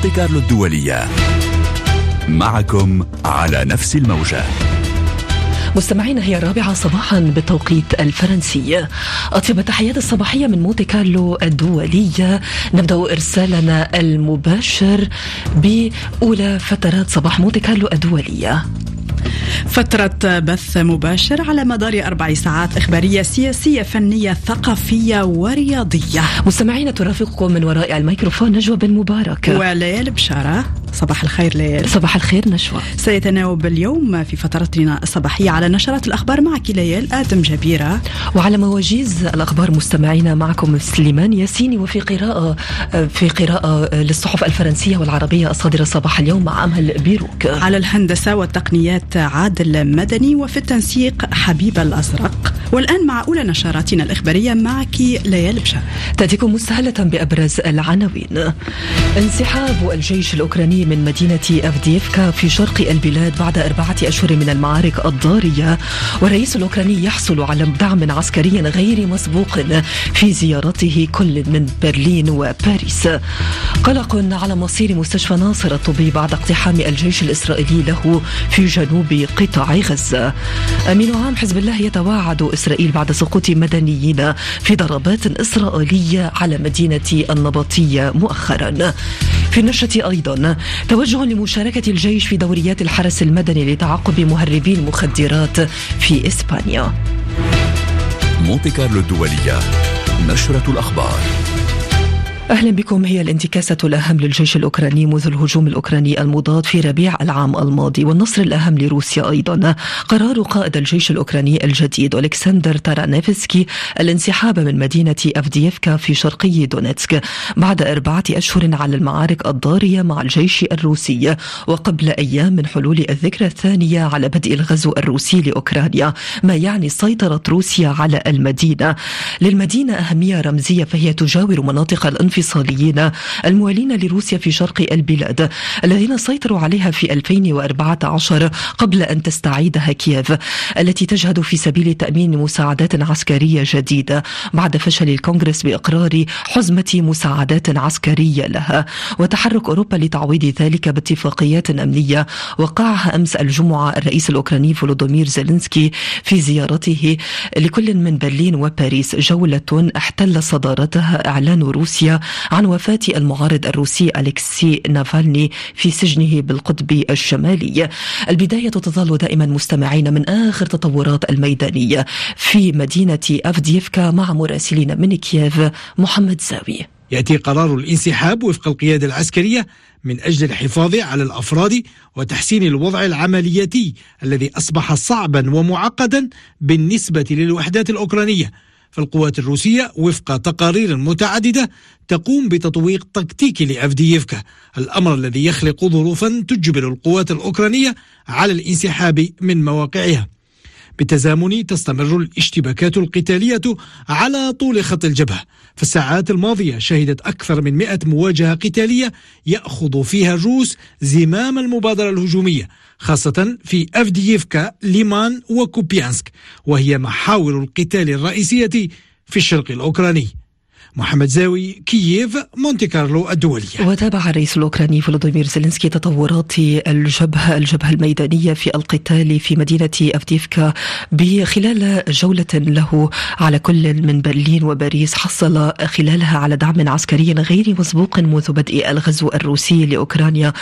مونتي كارلو الدولية. معكم على نفس الموجة. مستمعينا هي الرابعة صباحا بالتوقيت الفرنسي. أطيب التحيات الصباحية من مونتي كارلو الدولية. نبدأ إرسالنا المباشر بأولى فترات صباح مونتي كارلو الدولية. فترة بث مباشر على مدار أربع ساعات إخبارية سياسية فنية ثقافية ورياضية. مستمعينا ترافقكم من وراء الميكروفون نجوى بن مبارك. وليال بشارة. صباح الخير ليال. صباح الخير نشوى. سيتناوب اليوم في فترتنا الصباحية على نشرات الأخبار معك ليال آدم جبيرة. وعلى مواجيز الأخبار مستمعينا معكم سليمان ياسيني وفي قراءة في قراءة للصحف الفرنسية والعربية الصادرة صباح اليوم مع أمل بيروك. على الهندسة والتقنيات عادل مدني وفي التنسيق حبيب الأزرق. والآن مع أولى نشراتنا الإخبارية معك ليال بشار تأتيكم مستهلة بأبرز العناوين. انسحاب الجيش الأوكراني من مدينة أفديفكا في شرق البلاد بعد أربعة أشهر من المعارك الضارية. والرئيس الأوكراني يحصل على دعم عسكري غير مسبوق في زيارته كل من برلين وباريس. قلق على مصير مستشفى ناصر الطبي بعد اقتحام الجيش الإسرائيلي له في جنوب قطاع غزة. أمين عام حزب الله يتواعد إسرائيل بعد سقوط مدنيين في ضربات إسرائيلية على مدينة النبطية مؤخرا. في النشرة أيضا توجه لمشاركة الجيش في دوريات الحرس المدني لتعقب مهربي المخدرات في إسبانيا. مونتي كارلو الدولية نشرة الأخبار. أهلا بكم. هي الانتكاسة الأهم للجيش الأوكراني منذ الهجوم الأوكراني المضاد في ربيع العام الماضي والنصر الأهم لروسيا أيضا. قرار قائد الجيش الأوكراني الجديد ألكسندر تارنافسكي الانسحاب من مدينة أفديفكا في شرقي دونيتسك بعد أربعة أشهر على المعارك الضارية مع الجيش الروسي وقبل أيام من حلول الذكرى الثانية على بدء الغزو الروسي لأوكرانيا ما يعني سيطرة روسيا على المدينة. للمدينة أهمية رمزية فهي تجاور مناطق الانفصال الانفصاليين الموالين لروسيا في شرق البلاد الذين سيطروا عليها في 2014 قبل أن تستعيدها كييف التي تجهد في سبيل تأمين مساعدات عسكرية جديدة بعد فشل الكونغرس بإقرار حزمة مساعدات عسكرية لها. وتحرك أوروبا لتعويض ذلك باتفاقيات أمنية. وقعها أمس الجمعة الرئيس الأوكراني فولودومير زيلينسكي في زيارته لكل من برلين وباريس جولة احتل صدارتها إعلان روسيا عن وفاة المعارض الروسي أليكسي نافالني في سجنه بالقطب الشمالي. البداية تظل دائما مستمعين من آخر تطورات الميدانية في مدينة أفديفكا مع مراسلين من كييف محمد زاوي. يأتي قرار الانسحاب وفق القيادة العسكرية من أجل الحفاظ على الأفراد وتحسين الوضع العملياتي الذي أصبح صعبا ومعقدا بالنسبة للوحدات الأوكرانية. فالقوات الروسية وفق تقارير متعددة تقوم بتطويق تكتيكي لأفدييفكا. الأمر الذي يخلق ظروفا تجبر القوات الأوكرانية على الانسحاب من مواقعها. بالتزامن تستمر الاشتباكات القتالية على طول خط الجبهة. فالساعات الماضية شهدت أكثر من 100 مواجهة قتالية يأخذ فيها الروس زمام المبادرة الهجومية خاصة في أفدييفكا ليمان وكوبيانسك وهي محاور القتال الرئيسية في الشرق الأوكراني. محمد زاوي كييف مونتي كارلو الدولية. وتابع الرئيس الأوكراني فلوديمير زيلينسكي تطورات الجبهة الجبهة الميدانية في القتال في مدينة أفديفكا بخلال جولة له على كل من برلين وباريس حصل خلالها على دعم عسكري غير مسبوق منذ بدء الغزو الروسي لأوكرانيا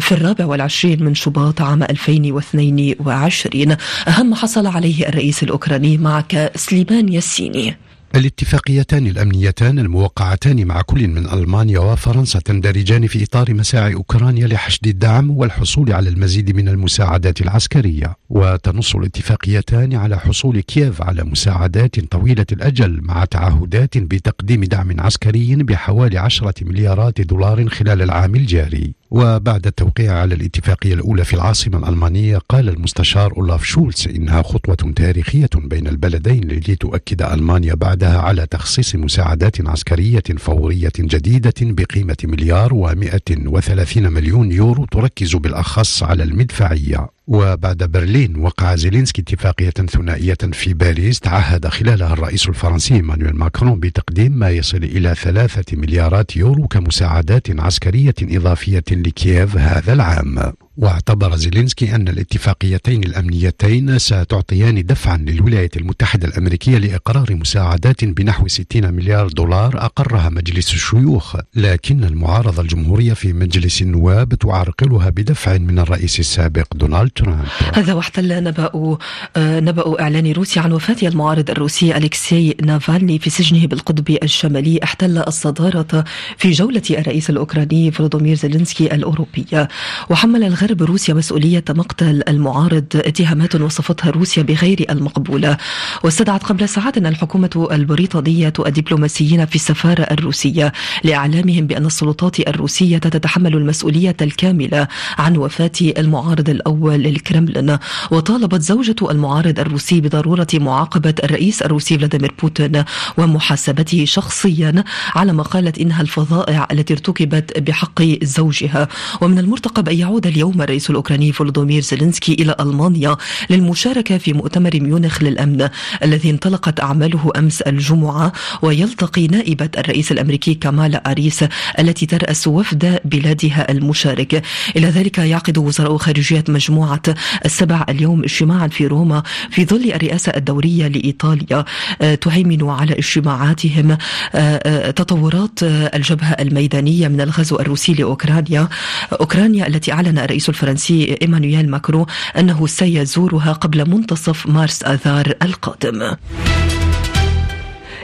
في الرابع والعشرين من شباط عام 2022 أهم حصل عليه الرئيس الأوكراني معك سليمان ياسيني. الاتفاقيتان الأمنيتان الموقعتان مع كل من ألمانيا وفرنسا تندرجان في إطار مساعي أوكرانيا لحشد الدعم والحصول على المزيد من المساعدات العسكرية. وتنص الاتفاقيتان على حصول كييف على مساعدات طويلة الأجل مع تعهدات بتقديم دعم عسكري بحوالي عشرة مليارات دولار خلال العام الجاري. وبعد التوقيع على الاتفاقية الأولى في العاصمة الألمانية قال المستشار أولاف شولز إنها خطوة تاريخية بين البلدين لتؤكد ألمانيا بعدها على تخصيص مساعدات عسكرية فورية جديدة بقيمة مليار و130 مليون يورو تركز بالأخص على المدفعية. وبعد برلين وقع زيلينسكي اتفاقية ثنائية في باريس تعهد خلالها الرئيس الفرنسي إيمانويل ماكرون بتقديم ما يصل إلى ثلاثة مليارات يورو كمساعدات عسكرية إضافية لكييف هذا العام. واعتبر زيلينسكي أن الاتفاقيتين الأمنيتين ستعطيان دفعا للولايات المتحدة الأمريكية لإقرار مساعدات بنحو 60 مليار دولار أقرها مجلس الشيوخ. لكن المعارضة الجمهورية في مجلس النواب تعرقلها بدفع من الرئيس السابق دونالد ترامب. هذا واحتل نبأ نبأ إعلان روسيا عن وفاة المعارض الروسي أليكسي نافالني في سجنه بالقطب الشمالي. احتل الصدارة في جولة الرئيس الأوكراني فلودومير زيلينسكي الأوروبية. وحمل الغرب غرب روسيا مسؤولية مقتل المعارض اتهامات وصفتها روسيا بغير المقبولة واستدعت قبل ساعات الحكومة البريطانية الدبلوماسيين في السفارة الروسية لإعلامهم بأن السلطات الروسية تتحمل المسؤولية الكاملة عن وفاة المعارض الأول للكرملين. وطالبت زوجة المعارض الروسي بضرورة معاقبة الرئيس الروسي فلاديمير بوتين ومحاسبته شخصيا على ما قالت إنها الفظائع التي ارتكبت بحق زوجها. ومن المرتقب أن يعود اليوم اليوم الرئيس الأوكراني فولودومير زيلينسكي إلى ألمانيا للمشاركة في مؤتمر ميونخ للأمن الذي انطلقت أعماله أمس الجمعة ويلتقي نائبة الرئيس الأمريكي كمالا هاريس التي ترأس وفد بلادها المشارك. إلى ذلك يعقد وزراء خارجية مجموعة السبع اليوم اجتماعا في روما في ظل الرئاسة الدورية لإيطاليا. آه، تهيمن على اجتماعاتهم. آه، آه، تطورات الجبهة الميدانية من الغزو الروسي لأوكرانيا. أوكرانيا التي أعلن الرئيس الرئيس الفرنسي إيمانويل ماكرون أنه سيزورها قبل منتصف مارس آذار القادم.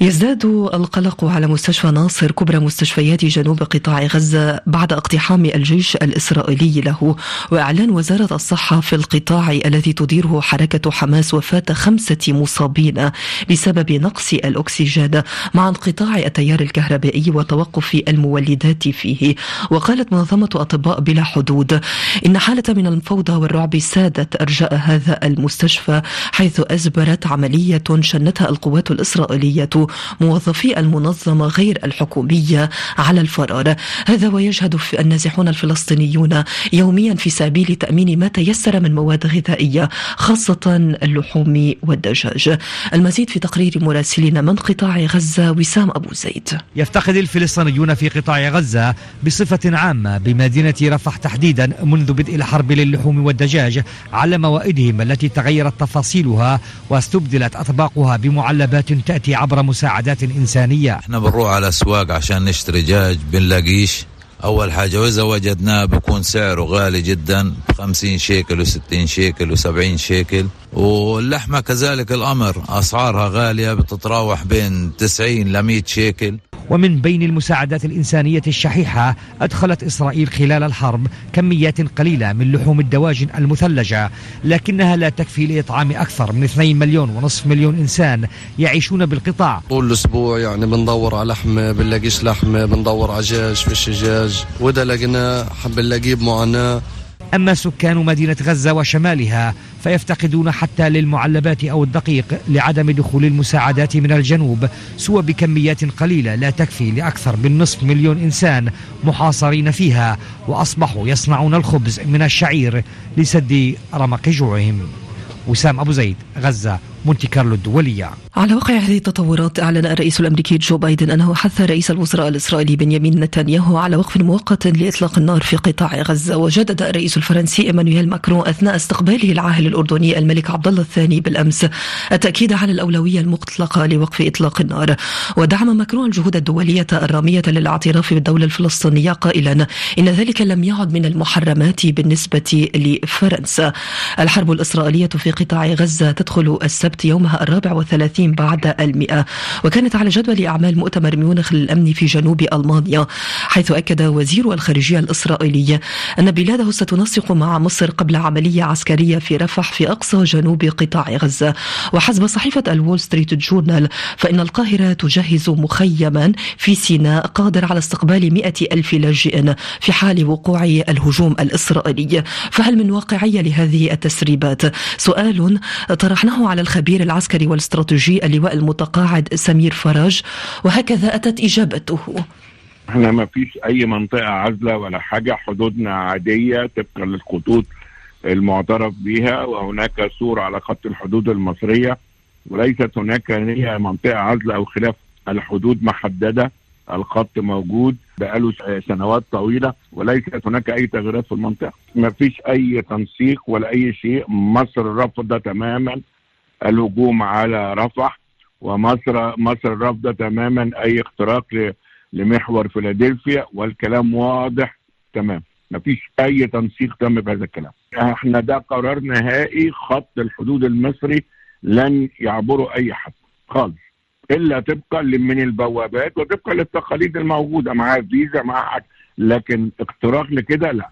يزداد القلق على مستشفى ناصر كبرى مستشفيات جنوب قطاع غزة بعد اقتحام الجيش الإسرائيلي له. وإعلان وزارة الصحة في القطاع الذي تديره حركة حماس وفاة خمسة مصابين بسبب نقص الأكسجين مع انقطاع التيار الكهربائي وتوقف المولدات فيه. وقالت منظمة أطباء بلا حدود إن حالة من الفوضى والرعب سادت أرجاء هذا المستشفى حيث أزبرت عملية شنتها القوات الإسرائيلية موظفي المنظمة غير الحكومية على الفرار. هذا ويجهد النازحون الفلسطينيون يوميا في سبيل تأمين ما تيسر من مواد غذائية خاصة اللحوم والدجاج. المزيد في تقرير مراسلنا من قطاع غزة وسام أبو زيد. يفتقد الفلسطينيون في قطاع غزة بصفة عامة بمدينة رفح تحديدا منذ بدء الحرب للحوم والدجاج على موائدهم التي تغيرت تفاصيلها واستبدلت أطباقها بمعلبات تأتي عبر مساعدات إنسانية. إحنا بنروح على الأسواق عشان نشتري دجاج بنلاقيش. أول حاجة وإذا وجدناه بكون سعره غالي جدا 50 شيكل و60 شيكل و70 شيكل. واللحمة كذلك الأمر أسعارها غالية بتتراوح بين 90 ل 100 شيكل. ومن بين المساعدات الإنسانية الشحيحة أدخلت إسرائيل خلال الحرب كميات قليلة من لحوم الدواجن المثلجة لكنها لا تكفي لإطعام أكثر من 2 مليون ونصف مليون إنسان يعيشون بالقطاع. طول الأسبوع يعني بندور على لحمة بنلاقيش لحمة بندور على دجاج فيش دجاج وإذا لقيناه بنلاقيه بمعاناة أما سكان مدينة غزة وشمالها فيفتقدون حتى للمعلبات أو الدقيق لعدم دخول المساعدات من الجنوب سوى بكميات قليلة لا تكفي لأكثر من نصف مليون إنسان محاصرين فيها وأصبحوا يصنعون الخبز من الشعير لسد رمق جوعهم. وسام أبو زيد غزة. مونتي كارلو الدولية. على وقع هذه التطورات أعلن الرئيس الأمريكي جو بايدن أنه حث رئيس الوزراء الإسرائيلي بنيامين نتنياهو على وقف مؤقت لإطلاق النار في قطاع غزة. وجدد الرئيس الفرنسي إيمانويل ماكرون أثناء استقباله العاهل الأردني الملك عبد الله الثاني بالأمس التأكيد على الأولوية المطلقة لوقف إطلاق النار. ودعم ماكرون الجهود الدولية الرامية للاعتراف بالدولة الفلسطينية قائلا إن ذلك لم يعد من المحرمات بالنسبة لفرنسا. الحرب الإسرائيلية في قطاع غزة تدخل السبت يومها الرابع والثلاثين بعد المئة. وكانت على جدول أعمال مؤتمر ميونخ للأمن في جنوب ألمانيا حيث أكد وزير الخارجية الإسرائيلي أن بلاده ستنسق مع مصر قبل عملية عسكرية في رفح في أقصى جنوب قطاع غزة. وحسب صحيفة الول ستريت جورنال فإن القاهرة تجهز مخيما في سيناء قادر على استقبال مئة ألف لاجئ في حال وقوع الهجوم الإسرائيلي. فهل من واقعية لهذه التسريبات؟ سؤال طرحناه على الخبير العسكري والاستراتيجي اللواء المتقاعد سمير فرج وهكذا أتت إجابته. إحنا ما فيش أي منطقة عازلة ولا حاجة حدودنا عادية طبقا للخطوط المعترف بها وهناك سور على خط الحدود المصرية وليست هناك هي منطقة عزلة أو خلاف الحدود محددة الخط موجود بقاله سنوات طويلة وليست هناك أي تغييرات في المنطقة. ما فيش أي تنسيق ولا أي شيء مصر رفض تماما الهجوم على رفح ومصر مصر رافضة تماما أي اختراق لمحور فيلادلفيا والكلام واضح تمام. ما فيش أي تنسيق تم بهذا الكلام. إحنا ده قرار نهائي خط الحدود المصري لن يعبره أي حد خالص. إلا طبقا من البوابات وطبقا للتقاليد الموجودة معاه فيزا معاه حاجة. لكن اختراق لكده لا.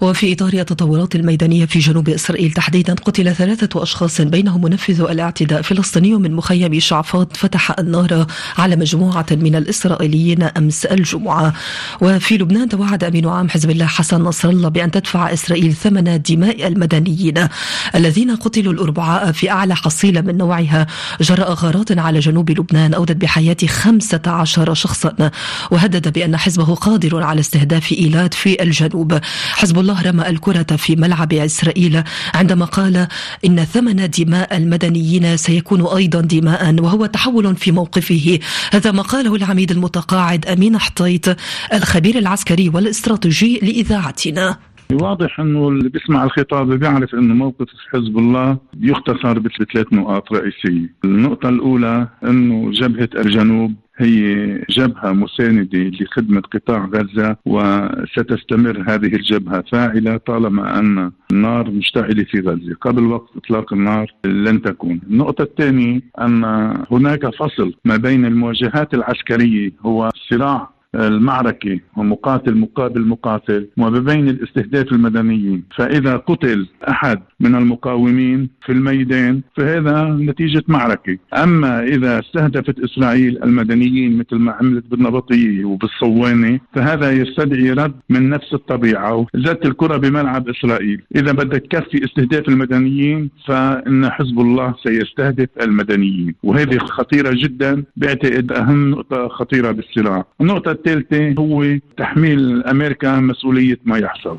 وفي إطار التطورات الميدانية في جنوب إسرائيل تحديدا قتل ثلاثة أشخاص بينهم منفذ الاعتداء فلسطيني من مخيم شعفاط فتح النار على مجموعة من الإسرائيليين أمس الجمعة. وفي لبنان توعد أمين عام حزب الله حسن نصر الله بأن تدفع إسرائيل ثمن دماء المدنيين الذين قتلوا الأربعاء في أعلى حصيلة من نوعها. جراء غارات على جنوب لبنان أودت بحياة 15 شخصا. وهدد بأن حزبه قادر على استهداف إيلات في الجنوب. حزب الله رمى الكرة في ملعب إسرائيل عندما قال إن ثمن دماء المدنيين سيكون أيضا دماء وهو تحول في موقفه. هذا ما قاله العميد المتقاعد أمين حطيت الخبير العسكري والإستراتيجي لإذاعتنا. واضح إنه اللي بيسمع الخطاب بيعرف إنه موقف حزب الله يختصر بثلاث نقاط رئيسية، النقطة الأولى إنه جبهة الجنوب هي جبهة مساندة لخدمة قطاع غزة وستستمر هذه الجبهة فاعلة طالما أن النار مشتعلة في غزة. قبل وقت إطلاق النار لن تكون. النقطة الثانية أن هناك فصل ما بين المواجهات العسكرية هو صراع المعركة ومقاتل مقابل مقاتل وبين الاستهداف المدنيين. فإذا قتل أحد من المقاومين في الميدان فهذا نتيجة معركة. أما إذا استهدفت إسرائيل المدنيين مثل ما عملت بالنبطية وبالصوانة فهذا يستدعي رد من نفس الطبيعة زادت الكرة بملعب إسرائيل. إذا بدك تكفي استهداف المدنيين فإن حزب الله سيستهدف المدنيين. وهذه خطيرة جدا. بعتقد أهم نقطة خطيرة بالصراع. النقطة الثالثة هو تحميل أمريكا مسؤولية ما يحصل.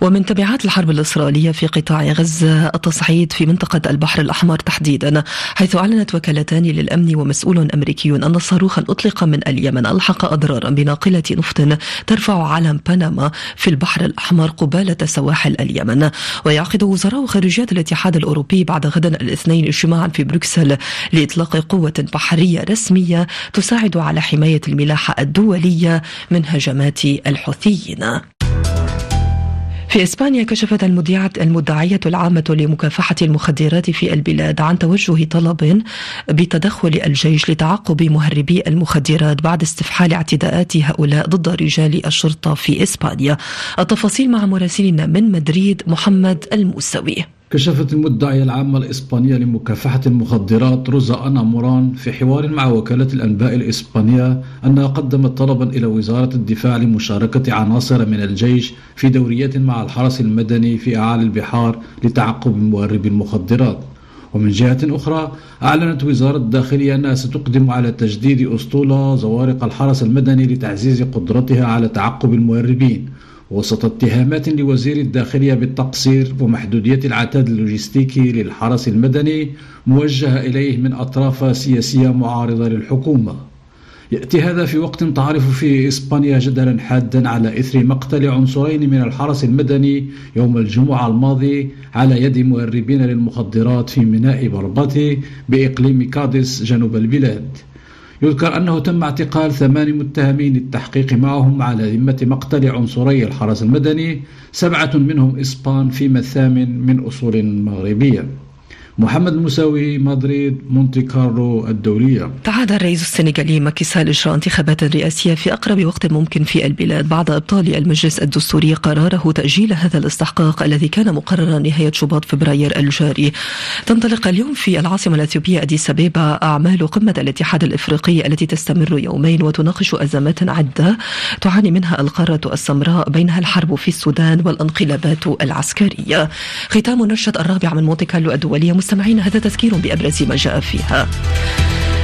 ومن تبعات الحرب الإسرائيلية في قطاع غزة التصعيد في منطقة البحر الأحمر تحديدا حيث أعلنت وكالتان للأمن ومسؤول أمريكي أن صاروخا أطلق من اليمن ألحق أضرارا بناقلة نفط ترفع علم بنما في البحر الأحمر قبالة سواحل اليمن. ويعقد وزراء خارجية الاتحاد الأوروبي بعد غد الاثنين اجتماعا في بروكسل لإطلاق قوة بحرية رسمية تساعد على حماية الملاحة الدولية من هجمات الحوثيين. في إسبانيا كشفت المذيعة المدعية العامة لمكافحة المخدرات في البلاد عن توجه طلب بتدخل الجيش لتعقب مهربي المخدرات بعد استفحال اعتداءات هؤلاء ضد رجال الشرطة في إسبانيا. التفاصيل مع مراسلنا من مدريد محمد الموسوي. كشفت المدعية العامة الإسبانية لمكافحة المخدرات روزا أنا موران في حوار مع وكالة الأنباء الإسبانية أنها قدمت طلبا إلى وزارة الدفاع لمشاركة عناصر من الجيش في دوريات مع الحرس المدني في أعالي البحار لتعقب مهربي المخدرات. ومن جهة أخرى أعلنت وزارة الداخلية أنها ستقدم على تجديد أسطول زوارق الحرس المدني لتعزيز قدرتها على تعقب المهربين وسط اتهامات لوزير الداخلية بالتقصير ومحدودية العتاد اللوجستيكي للحرس المدني موجهة إليه من أطراف سياسية معارضة للحكومة. يأتي هذا في وقت تعرف فيه إسبانيا جدلا حادا على إثر مقتل عنصرين من الحرس المدني يوم الجمعة الماضي على يد مهربين للمخدرات في ميناء برباتي بإقليم كاديس جنوب البلاد. يذكر أنه تم اعتقال ثمان متهمين للتحقيق معهم على ذمة مقتل عنصري الحرس المدني سبعة منهم إسبان في الثامن من أصول مغربية. محمد المساوي مدريد مونتي كارلو الدولية. تعهد الرئيس السنغالي ماكي سال إجراء انتخابات رئاسية في أقرب وقت ممكن في البلاد بعد إبطال المجلس الدستوري قراره تأجيل هذا الاستحقاق الذي كان مقررا نهاية شباط فبراير الجاري. تنطلق اليوم في العاصمة الأثيوبية أديس أبيبا أعمال قمة الاتحاد الإفريقي التي تستمر يومين وتناقش أزمات عدة تعاني منها القارة السمراء بينها الحرب في السودان والانقلابات العسكرية. ختام نشرة الرابعة من مونتي كارلو الدولية مستمعين هذا تذكير بأبرز ما جاء فيها.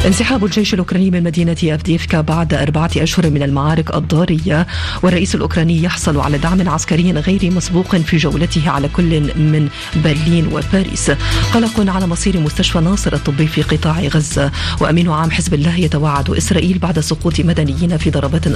انسحاب الجيش الأوكراني من مدينة أفديفكا بعد أربعة أشهر من المعارك الضارية والرئيس الأوكراني يحصل على دعم عسكري غير مسبوق في جولته على كل من برلين وباريس. قلق على مصير مستشفى ناصر الطبي في قطاع غزة. وأمين عام حزب الله يتوعد إسرائيل بعد سقوط مدنيين في ضربات